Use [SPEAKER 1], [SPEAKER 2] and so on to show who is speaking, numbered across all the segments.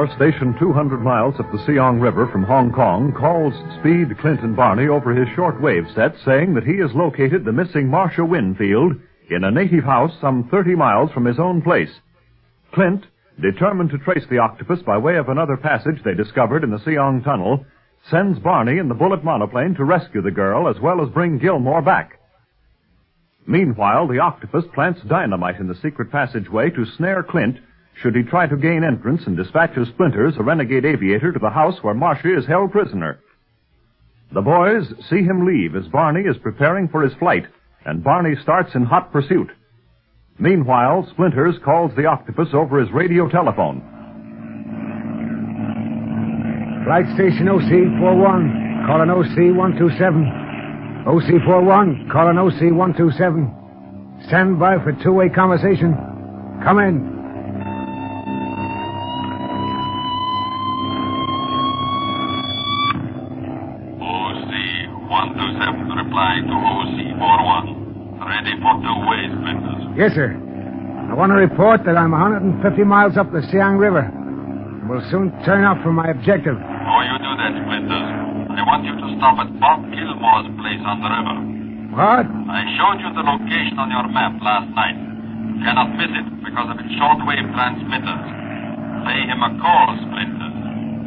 [SPEAKER 1] Bob stationed 200 miles up the Siong River from Hong Kong, calls Speed, Clint, and Barney over his shortwave set, saying that he has located the missing Marcia Winfield in a native house some 30 miles from his own place. Clint, determined to trace the octopus by way of another passage they discovered in the Siong Tunnel, sends Barney in the bullet monoplane to rescue the girl as well as bring Gilmore back. Meanwhile, the octopus plants dynamite in the secret passageway to snare Clint should he try to gain entrance and dispatch his splinters, a renegade aviator, to the house where Marshy is held prisoner. The boys see him leave as Barney is preparing for his flight, and Barney starts in hot pursuit. Meanwhile, Splinters calls the octopus over his radio telephone.
[SPEAKER 2] Flight station OC41, calling OC127. OC41, calling OC127. Stand by for two-way conversation. Come in. Yes, sir. I want to report that I'm 150 miles up the Siang River. and will soon turn off from my objective.
[SPEAKER 3] Before you do that, Splinters, I want you to stop at Bob Gilmore's place on the river.
[SPEAKER 2] What?
[SPEAKER 3] I showed you the location on your map last night. You cannot miss it because of its shortwave transmitters. Pay him a call, Splinters,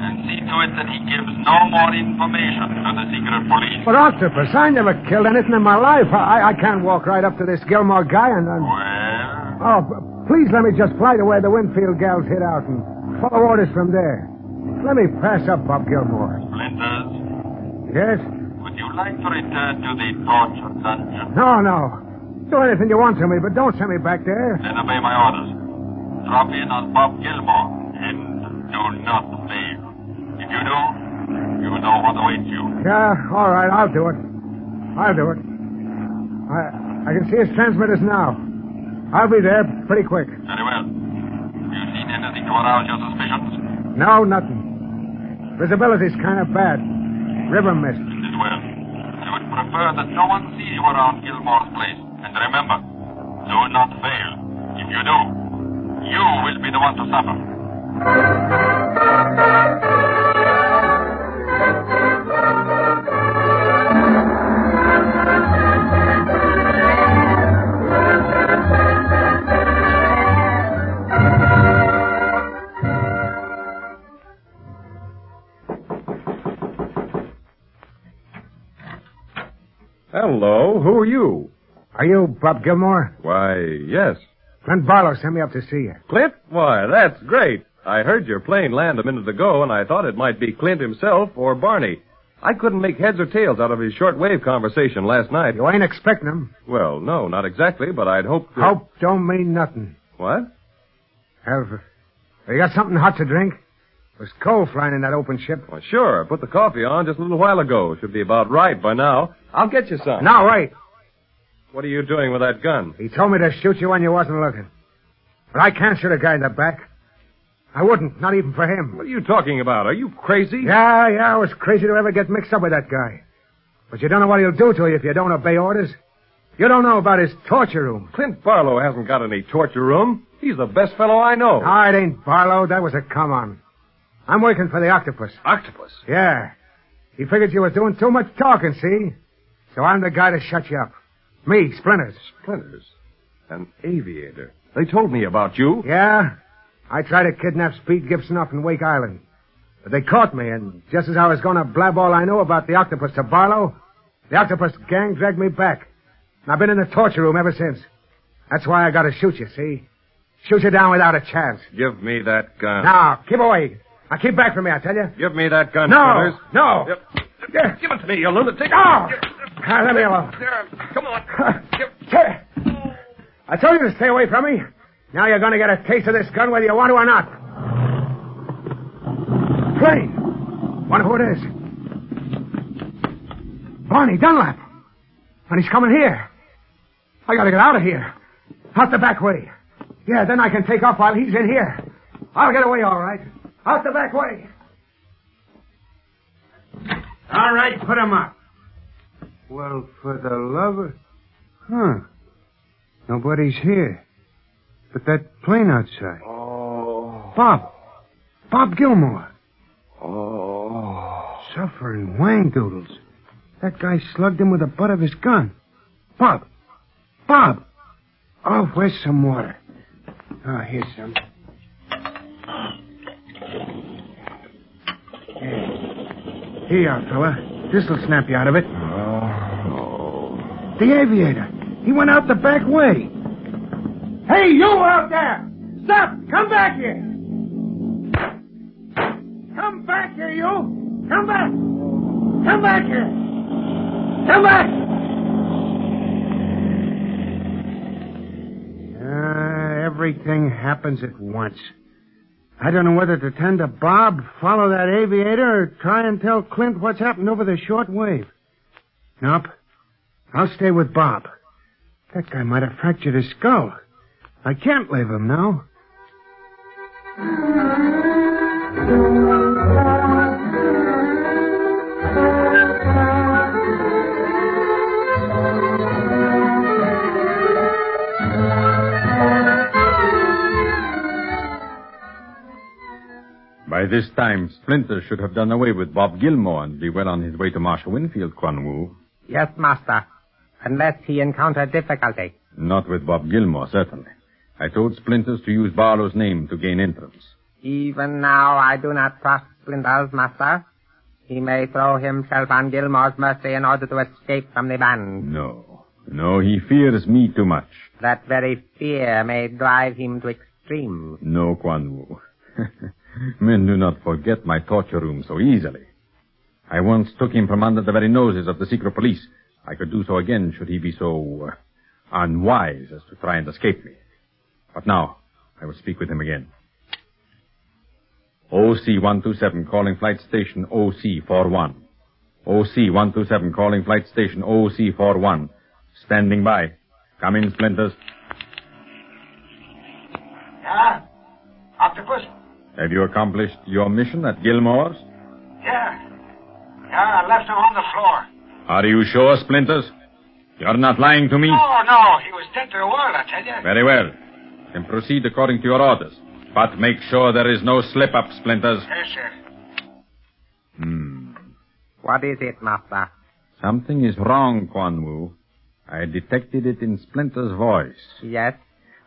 [SPEAKER 3] and see to it that he gives no more information to the secret police.
[SPEAKER 2] But Octopus, I never killed anything in my life. I, I can't walk right up to this Gilmore guy and... and...
[SPEAKER 3] Well,
[SPEAKER 2] Oh, please let me just fly to where the Winfield gals hid out and follow orders from there. Let me pass up Bob Gilmore.
[SPEAKER 3] Splinters,
[SPEAKER 2] Yes?
[SPEAKER 3] would you like to return to the torture dungeon?
[SPEAKER 2] No, no. Do anything you want to me, but don't send me back there.
[SPEAKER 3] Then obey my orders. Drop in on Bob Gilmore and do not fail. You do, you know what awaits you.
[SPEAKER 2] Yeah, all right, I'll do it. I'll do it. I I can see his transmitters now. I'll be there pretty quick.
[SPEAKER 3] Very well. Have you seen anything to arouse your suspicions?
[SPEAKER 2] No, nothing. Visibility's kind of bad. River mist.
[SPEAKER 3] It is well. I would prefer that no one sees you around Gilmore's place. And remember, do not fail. If you do, you will be the one to suffer.
[SPEAKER 4] Hello, who are you?
[SPEAKER 2] Are you Bob Gilmore?
[SPEAKER 4] Why, yes.
[SPEAKER 2] Clint Barlow sent me up to see you.
[SPEAKER 4] Clint? Why, that's great. I heard your plane land a minute ago, and I thought it might be Clint himself or Barney. I couldn't make heads or tails out of his shortwave conversation last night.
[SPEAKER 2] You ain't expecting him.
[SPEAKER 4] Well, no, not exactly, but I'd hoped to...
[SPEAKER 2] Hope don't mean nothing.
[SPEAKER 4] What?
[SPEAKER 2] Have, have you got something hot to drink? There's coal flying in that open ship.
[SPEAKER 4] Well, sure. I put the coffee on just a little while ago. Should be about right by now. I'll get you some.
[SPEAKER 2] Now, wait.
[SPEAKER 4] What are you doing with that gun?
[SPEAKER 2] He told me to shoot you when you wasn't looking. But I can't shoot a guy in the back. I wouldn't, not even for him.
[SPEAKER 4] What are you talking about? Are you crazy?
[SPEAKER 2] Yeah, yeah, I was crazy to ever get mixed up with that guy. But you don't know what he'll do to you if you don't obey orders. You don't know about his torture room.
[SPEAKER 4] Clint Barlow hasn't got any torture room. He's the best fellow I know.
[SPEAKER 2] No, it ain't Barlow. That was a come on. I'm working for the octopus.
[SPEAKER 4] Octopus?
[SPEAKER 2] Yeah. He figured you was doing too much talking, see? So I'm the guy to shut you up. Me, Splinters.
[SPEAKER 4] Splinters. An aviator. They told me about you.
[SPEAKER 2] Yeah? I tried to kidnap Speed Gibson off in Wake Island. But they caught me, and just as I was going to blab all I know about the octopus to Barlow, The octopus gang dragged me back. And I've been in the torture room ever since. That's why I gotta shoot you, see? Shoot you down without a chance.
[SPEAKER 4] Give me that gun.
[SPEAKER 2] Now, keep away. Now, keep back from me, I tell you.
[SPEAKER 4] Give me that gun,
[SPEAKER 2] No,
[SPEAKER 4] Splinters.
[SPEAKER 2] no. Yeah.
[SPEAKER 4] Give it to me, you lunatic.
[SPEAKER 2] Oh! Ah, let me alone.
[SPEAKER 4] There. Come on.
[SPEAKER 2] I told you to stay away from me. Now you're going to get a taste of this gun whether you want to or not. Plane. Wonder who it is. Barney Dunlap. And he's coming here. I got to get out of here. Out the back way. Yeah, then I can take off while he's in here. I'll get away all right. Out the back way. All right, put him up.
[SPEAKER 5] Well, for the love of... Huh. Nobody's here. But that plane outside.
[SPEAKER 2] Oh.
[SPEAKER 5] Bob. Bob Gilmore.
[SPEAKER 2] Oh.
[SPEAKER 5] Suffering wang-doodles. That guy slugged him with the butt of his gun. Bob. Bob. Oh, where's some water? Oh, here's some. Here. You are, fella. This'll snap you out of it.
[SPEAKER 2] Oh.
[SPEAKER 5] The aviator. He went out the back way.
[SPEAKER 2] Hey, you out there! Stop! Come back here! Come back here, you! Come back! Come back here! Come back!
[SPEAKER 5] Uh, everything happens at once. I don't know whether to tend to Bob, follow that aviator, or try and tell Clint what's happened over the short wave. Nope. I'll stay with Bob. That guy might have fractured his skull. I can't leave him now.
[SPEAKER 6] This time, Splinter should have done away with Bob Gilmore and be well on his way to Marcia Winfield, Quan Wu.
[SPEAKER 7] Yes, master. Unless he encounter difficulty.
[SPEAKER 6] Not with Bob Gilmore, certainly. I told Splinters to use Barlow's name to gain entrance.
[SPEAKER 7] Even now I do not trust Splinters, master. He may throw himself on Gilmore's mercy in order to escape from the band.
[SPEAKER 6] No. No, he fears me too much.
[SPEAKER 7] That very fear may drive him to extremes.
[SPEAKER 6] No, Quan Wu. Men do not forget my torture room so easily. I once took him from under the very noses of the secret police. I could do so again should he be so uh, unwise as to try and escape me. But now, I will speak with him again. OC-127 calling flight station OC-41. OC-127 calling flight station OC-41. Standing by. Come in, Splinters. Have you accomplished your mission at Gilmore's?
[SPEAKER 2] Yeah. Yeah, I left him on the floor.
[SPEAKER 6] Are you sure, Splinters? You're not lying to me?
[SPEAKER 2] No, no, he was dead to the world, I tell you.
[SPEAKER 6] Very well. Then proceed according to your orders. But make sure there is no slip-up, Splinters.
[SPEAKER 2] Yes, sir.
[SPEAKER 6] Hmm.
[SPEAKER 7] What is it, master?
[SPEAKER 6] Something is wrong, Quan Wu. I detected it in Splinter's voice.
[SPEAKER 7] Yes?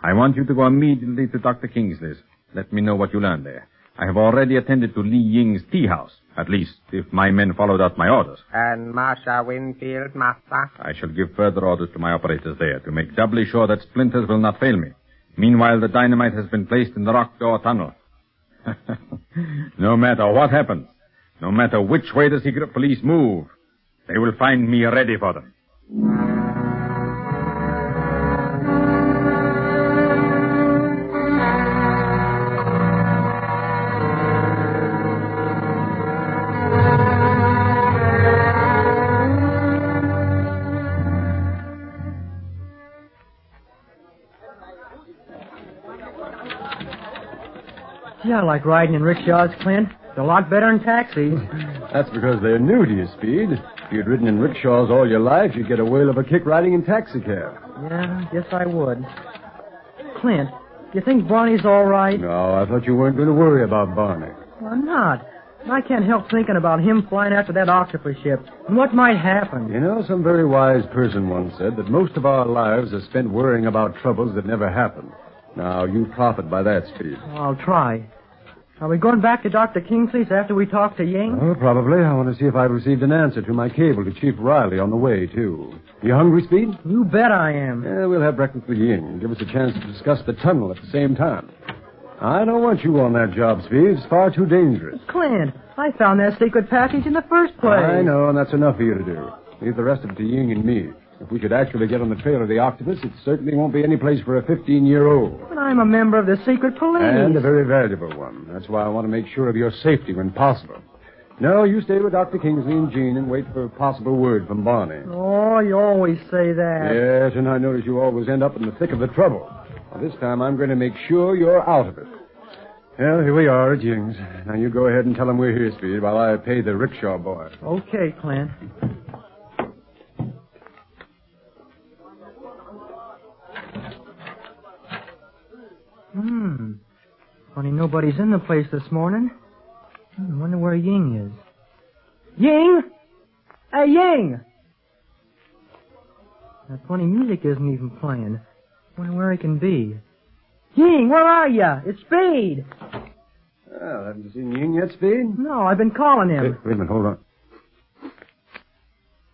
[SPEAKER 6] I want you to go immediately to Dr. Kingsley's. Let me know what you learn there. I have already attended to Li Ying's tea house. At least, if my men followed out my orders.
[SPEAKER 7] And Marcia Winfield, master?
[SPEAKER 6] I shall give further orders to my operators there to make doubly sure that Splinters will not fail me. Meanwhile, the dynamite has been placed in the rock door tunnel. no matter what happens, no matter which way the secret police move, they will find me ready for them.
[SPEAKER 8] I like riding in rickshaws, Clint. They're a lot better than taxis.
[SPEAKER 9] That's because they're new to you, Speed. If you'd ridden in rickshaws all your life, you'd get a whale of a kick riding in taxicab.
[SPEAKER 8] Yeah, guess I would. Clint, you think Barney's all right?
[SPEAKER 9] No, I thought you weren't going to worry about Barney.
[SPEAKER 8] Well, I'm not. I can't help thinking about him flying after that octopus ship and what might happen.
[SPEAKER 9] You know, some very wise person once said that most of our lives are spent worrying about troubles that never happen. Now, you profit by that, Speed.
[SPEAKER 8] I'll try. Are we going back to Dr. Kingsley's after we talk to Ying?
[SPEAKER 9] Oh, probably. I want to see if I've received an answer to my cable to Chief Riley on the way, too. You hungry, Speed?
[SPEAKER 8] You bet I am.
[SPEAKER 9] Yeah, we'll have breakfast with Ying. Give us a chance to discuss the tunnel at the same time. I don't want you on that job, Speed. It's far too dangerous.
[SPEAKER 8] Clint, I found that secret package in the first place.
[SPEAKER 9] I know, and that's enough for you to do. Leave the rest of it to Ying and me. If we should actually get on the trail of the octopus, it certainly won't be any place for a 15-year-old.
[SPEAKER 8] But I'm a member of the secret police.
[SPEAKER 9] And a very valuable one. That's why I want to make sure of your safety when possible. No, you stay with Dr. Kingsley and Jean and wait for a possible word from Barney.
[SPEAKER 8] Oh, you always say that.
[SPEAKER 9] Yes, and I notice you always end up in the thick of the trouble. Well, this time I'm going to make sure you're out of it. Well, here we are at Ying's. Now you go ahead and tell him we're here, Speed, while I pay the rickshaw boy.
[SPEAKER 8] Okay, Clint. Hmm. Funny nobody's in the place this morning. Hmm, wonder where Ying is. Ying! Hey, Ying! That funny music isn't even playing. Wonder where he can be. Ying, where are you? It's Speed.
[SPEAKER 9] Well, haven't you seen Ying yet, Speed?
[SPEAKER 8] No, I've been calling
[SPEAKER 9] Hey,
[SPEAKER 8] him.
[SPEAKER 9] wait a minute, hold on.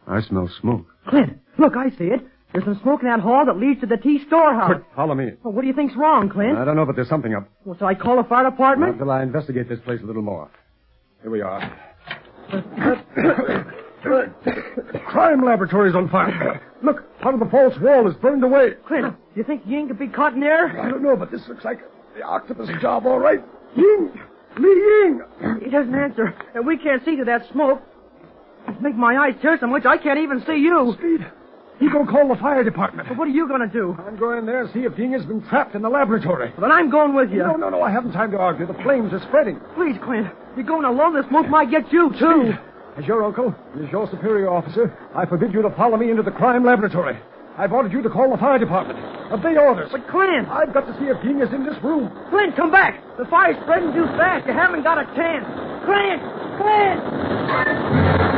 [SPEAKER 9] I smell smoke.
[SPEAKER 8] Clint, look, I see it. There's some smoke in that hall that leads to the tea storehouse.
[SPEAKER 9] Quick, follow me.
[SPEAKER 8] Well, what do you think's wrong, Clint?
[SPEAKER 9] I don't know, but there's something up.
[SPEAKER 8] Well, so I call the fire
[SPEAKER 9] Not
[SPEAKER 8] department?
[SPEAKER 9] until I investigate this place a little more. Here we are. Crime laboratory's on fire. Look, part of the false wall is burned away.
[SPEAKER 8] Clint, you think Ying could be caught in there?
[SPEAKER 9] I don't know, but this looks like the octopus job, all right. Ying! Li Ying!
[SPEAKER 8] He doesn't answer, and we can't see through that smoke. It's making my eyes tear so much I can't even see you.
[SPEAKER 9] Speed, you go call the fire department.
[SPEAKER 8] But what are you going to do?
[SPEAKER 9] I'm going in there and see if Ying has been trapped in the laboratory.
[SPEAKER 8] Then I'm going with you.
[SPEAKER 9] No, no, no, I haven't time to argue. The flames are spreading.
[SPEAKER 8] Please, Clint. You're going alone. The smoke might get you, too.
[SPEAKER 9] As your uncle, and as your superior officer, I forbid you to follow me into the crime laboratory. I've ordered you to call the fire department. Obey orders.
[SPEAKER 8] But, Clint,
[SPEAKER 9] I've got to see if Ying is in this room.
[SPEAKER 8] Clint, come back. The fire's spreading too fast. You haven't got a chance. Clint! Clint!